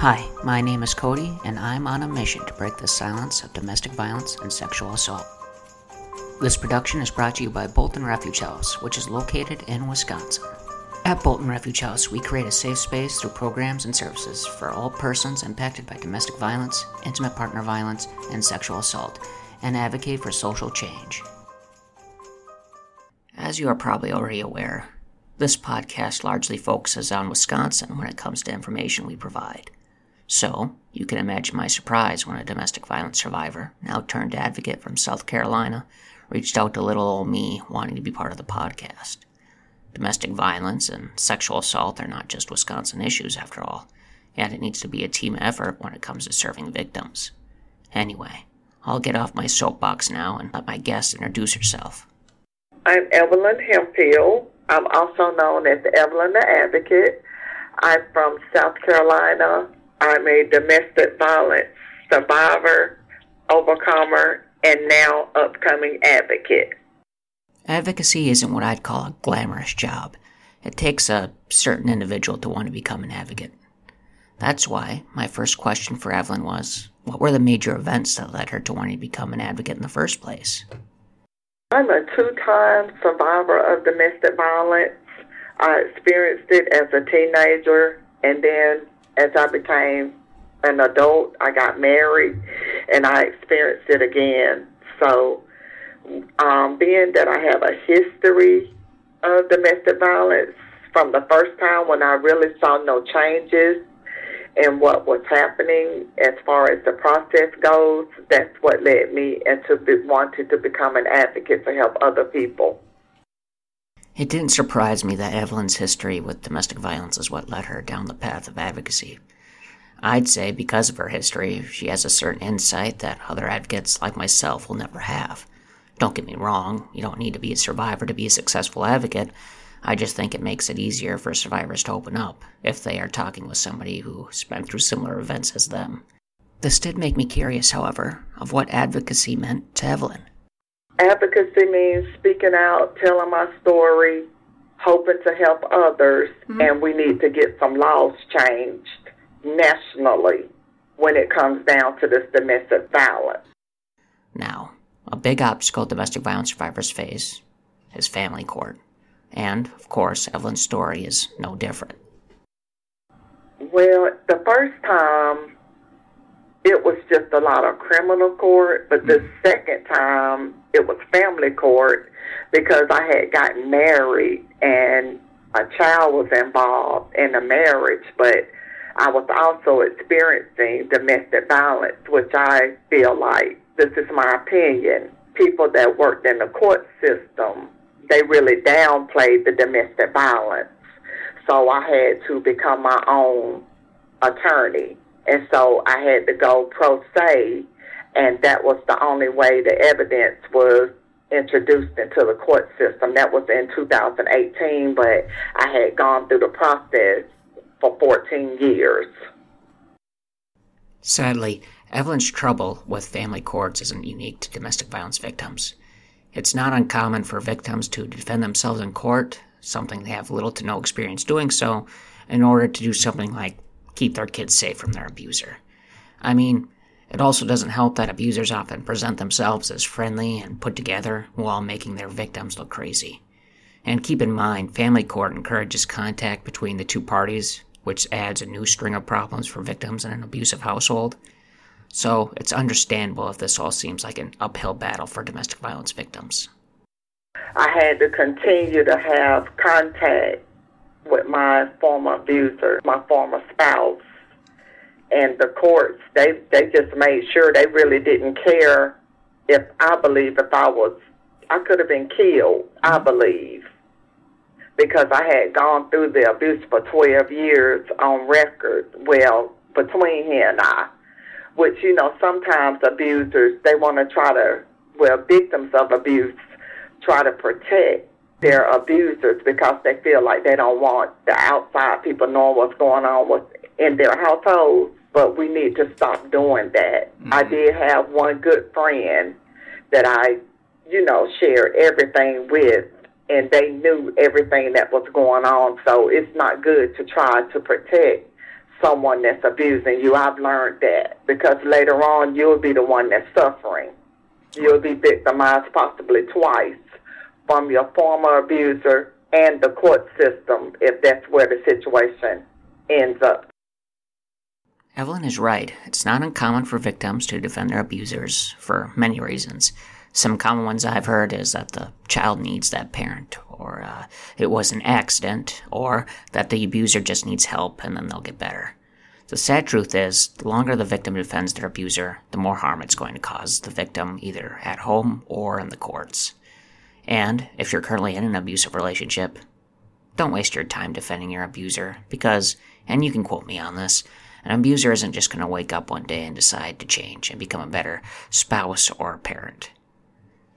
Hi, my name is Cody, and I'm on a mission to break the silence of domestic violence and sexual assault. This production is brought to you by Bolton Refuge House, which is located in Wisconsin. At Bolton Refuge House, we create a safe space through programs and services for all persons impacted by domestic violence, intimate partner violence, and sexual assault, and advocate for social change. As you are probably already aware, this podcast largely focuses on Wisconsin when it comes to information we provide. So, you can imagine my surprise when a domestic violence survivor, now turned advocate from South Carolina, reached out to little old me wanting to be part of the podcast. Domestic violence and sexual assault are not just Wisconsin issues, after all, and it needs to be a team effort when it comes to serving victims. Anyway, I'll get off my soapbox now and let my guest introduce herself. I'm Evelyn Hemphill. I'm also known as Evelyn the Advocate. I'm from South Carolina, I'm a domestic violence survivor, overcomer, and now upcoming advocate. Advocacy isn't what I'd call a glamorous job. It takes a certain individual to want to become an advocate. That's why my first question for Evelyn was what were the major events that led her to wanting to become an advocate in the first place? I'm a two time survivor of domestic violence. I experienced it as a teenager and then as I became an adult, I got married and I experienced it again. So, um, being that I have a history of domestic violence from the first time when I really saw no changes in what was happening as far as the process goes, that's what led me into wanting to become an advocate to help other people. It didn't surprise me that Evelyn's history with domestic violence is what led her down the path of advocacy. I'd say because of her history, she has a certain insight that other advocates like myself will never have. Don't get me wrong, you don't need to be a survivor to be a successful advocate. I just think it makes it easier for survivors to open up if they are talking with somebody who spent through similar events as them. This did make me curious, however, of what advocacy meant to Evelyn. Advocacy means speaking out, telling my story, hoping to help others, mm-hmm. and we need to get some laws changed nationally when it comes down to this domestic violence. Now, a big obstacle domestic violence survivors face is family court. And, of course, Evelyn's story is no different. Well, the first time it was just a lot of criminal court, but the mm. second time it was family court because I had gotten married and a child was involved in the marriage, but I was also experiencing domestic violence, which I feel like this is my opinion. People that worked in the court system, they really downplayed the domestic violence. So I had to become my own attorney and so I had to go pro se, and that was the only way the evidence was introduced into the court system. That was in 2018, but I had gone through the process for 14 years. Sadly, Evelyn's trouble with family courts isn't unique to domestic violence victims. It's not uncommon for victims to defend themselves in court, something they have little to no experience doing so, in order to do something like keep their kids safe from their abuser. I mean, it also doesn't help that abusers often present themselves as friendly and put together while making their victims look crazy. And keep in mind, family court encourages contact between the two parties, which adds a new string of problems for victims in an abusive household. So it's understandable if this all seems like an uphill battle for domestic violence victims. I had to continue to have contact with my former abuser, my former spouse. And the courts, they they just made sure they really didn't care if I believe if I was I could have been killed, I believe. Because I had gone through the abuse for 12 years on record, well, between he and I. Which, you know, sometimes abusers, they want to try to, well, victims of abuse try to protect their abusers because they feel like they don't want the outside people knowing what's going on with in their household. But we need to stop doing that. Mm-hmm. I did have one good friend that I, you know, shared everything with, and they knew everything that was going on. So it's not good to try to protect someone that's abusing you. I've learned that because later on you'll be the one that's suffering. You'll be victimized possibly twice from your former abuser and the court system if that's where the situation ends up. Evelyn is right. It's not uncommon for victims to defend their abusers for many reasons. Some common ones I've heard is that the child needs that parent, or uh, it was an accident, or that the abuser just needs help and then they'll get better. The sad truth is, the longer the victim defends their abuser, the more harm it's going to cause the victim, either at home or in the courts. And if you're currently in an abusive relationship, don't waste your time defending your abuser, because, and you can quote me on this, an abuser isn't just going to wake up one day and decide to change and become a better spouse or parent.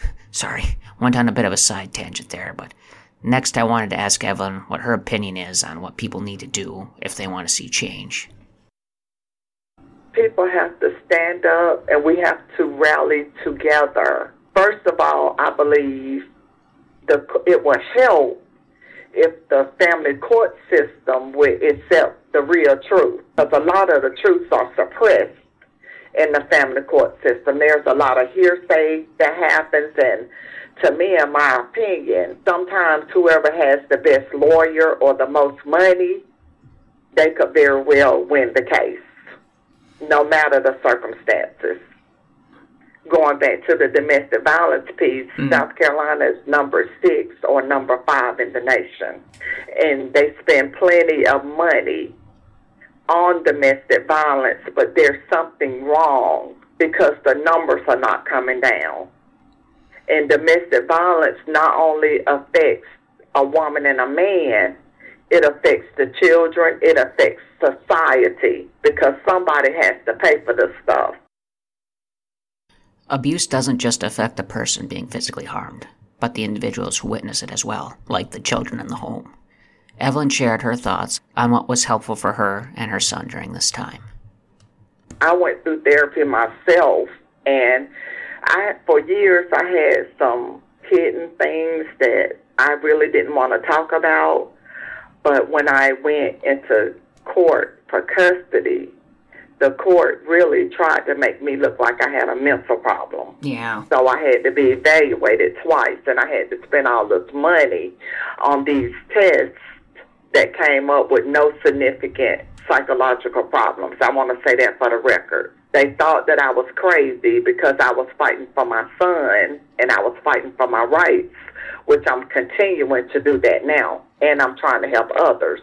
Sorry, went on a bit of a side tangent there, but next I wanted to ask Evelyn what her opinion is on what people need to do if they want to see change. People have to stand up and we have to rally together. First of all, I believe the, it will help if the family court system would accept the real truth. Because a lot of the truths are suppressed in the family court system. There's a lot of hearsay that happens, and to me, in my opinion, sometimes whoever has the best lawyer or the most money, they could very well win the case, no matter the circumstances. Going back to the domestic violence piece, mm. South Carolina is number six or number five in the nation. And they spend plenty of money on domestic violence, but there's something wrong because the numbers are not coming down. And domestic violence not only affects a woman and a man, it affects the children, it affects society because somebody has to pay for this stuff. Abuse doesn't just affect the person being physically harmed, but the individuals who witness it as well, like the children in the home. Evelyn shared her thoughts on what was helpful for her and her son during this time. I went through therapy myself, and I, for years, I had some hidden things that I really didn't want to talk about. But when I went into court for custody, the court really tried to make me look like I had a mental problem. Yeah. So I had to be evaluated twice, and I had to spend all this money on these tests that came up with no significant psychological problems. I want to say that for the record. They thought that I was crazy because I was fighting for my son and I was fighting for my rights, which I'm continuing to do that now, and I'm trying to help others.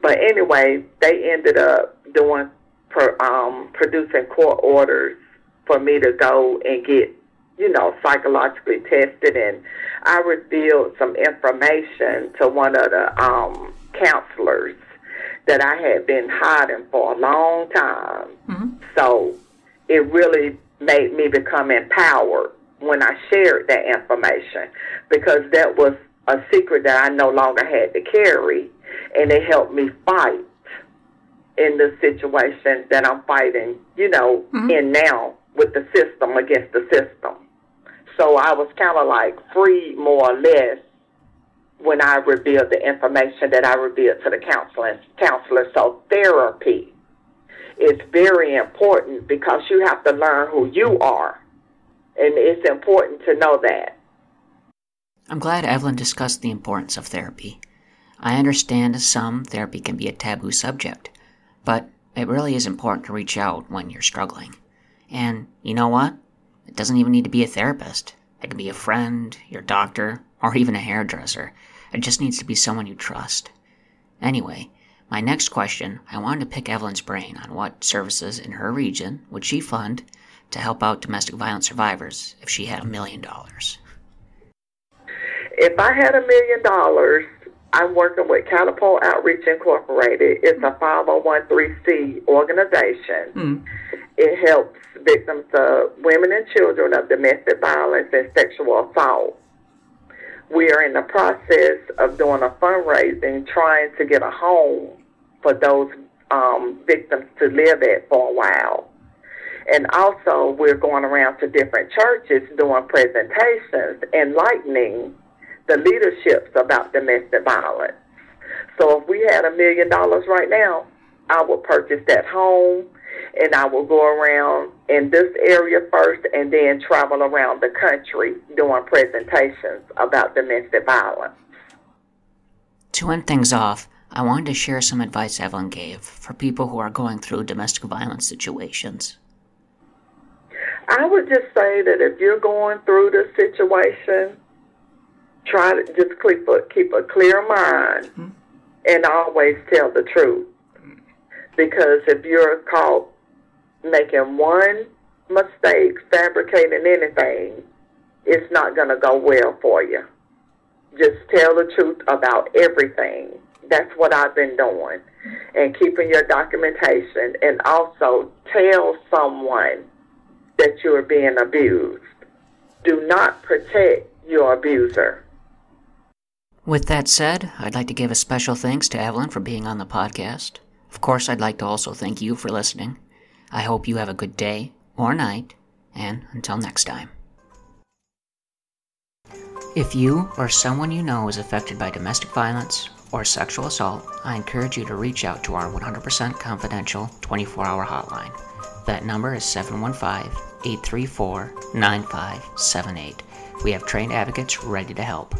But anyway, they ended up doing per, um, producing court orders for me to go and get, you know, psychologically tested, and I revealed some information to one of the um, counselors that I had been hiding for a long time. Mm-hmm. So it really made me become empowered when I shared that information because that was a secret that I no longer had to carry, and it helped me fight in the situation that I'm fighting, you know, mm-hmm. in now with the system against the system. So I was kind of like free, more or less, when I revealed the information that I revealed to the counselor. counselor. So therapy is very important because you have to learn who you are. And it's important to know that. I'm glad Evelyn discussed the importance of therapy. I understand some therapy can be a taboo subject, but it really is important to reach out when you're struggling. And you know what? It doesn't even need to be a therapist. It can be a friend, your doctor, or even a hairdresser. It just needs to be someone you trust. Anyway, my next question I wanted to pick Evelyn's brain on what services in her region would she fund to help out domestic violence survivors if she had a million dollars. If I had a million dollars, I'm working with Catapult Outreach Incorporated. It's a 501c organization. Mm. It helps victims of women and children of domestic violence and sexual assault we are in the process of doing a fundraising trying to get a home for those um, victims to live at for a while. And also, we're going around to different churches doing presentations, enlightening the leaderships about domestic violence. So, if we had a million dollars right now, I would purchase that home and I will go around in this area first and then travel around the country doing presentations about domestic violence. To end things off, I wanted to share some advice Evelyn gave for people who are going through domestic violence situations. I would just say that if you're going through the situation, try to just keep a, keep a clear mind mm-hmm. and always tell the truth. Because if you're caught making one mistake, fabricating anything, it's not going to go well for you. Just tell the truth about everything. That's what I've been doing. And keeping your documentation and also tell someone that you are being abused. Do not protect your abuser. With that said, I'd like to give a special thanks to Evelyn for being on the podcast. Of course, I'd like to also thank you for listening. I hope you have a good day or night, and until next time. If you or someone you know is affected by domestic violence or sexual assault, I encourage you to reach out to our 100% confidential 24 hour hotline. That number is 715 834 9578. We have trained advocates ready to help.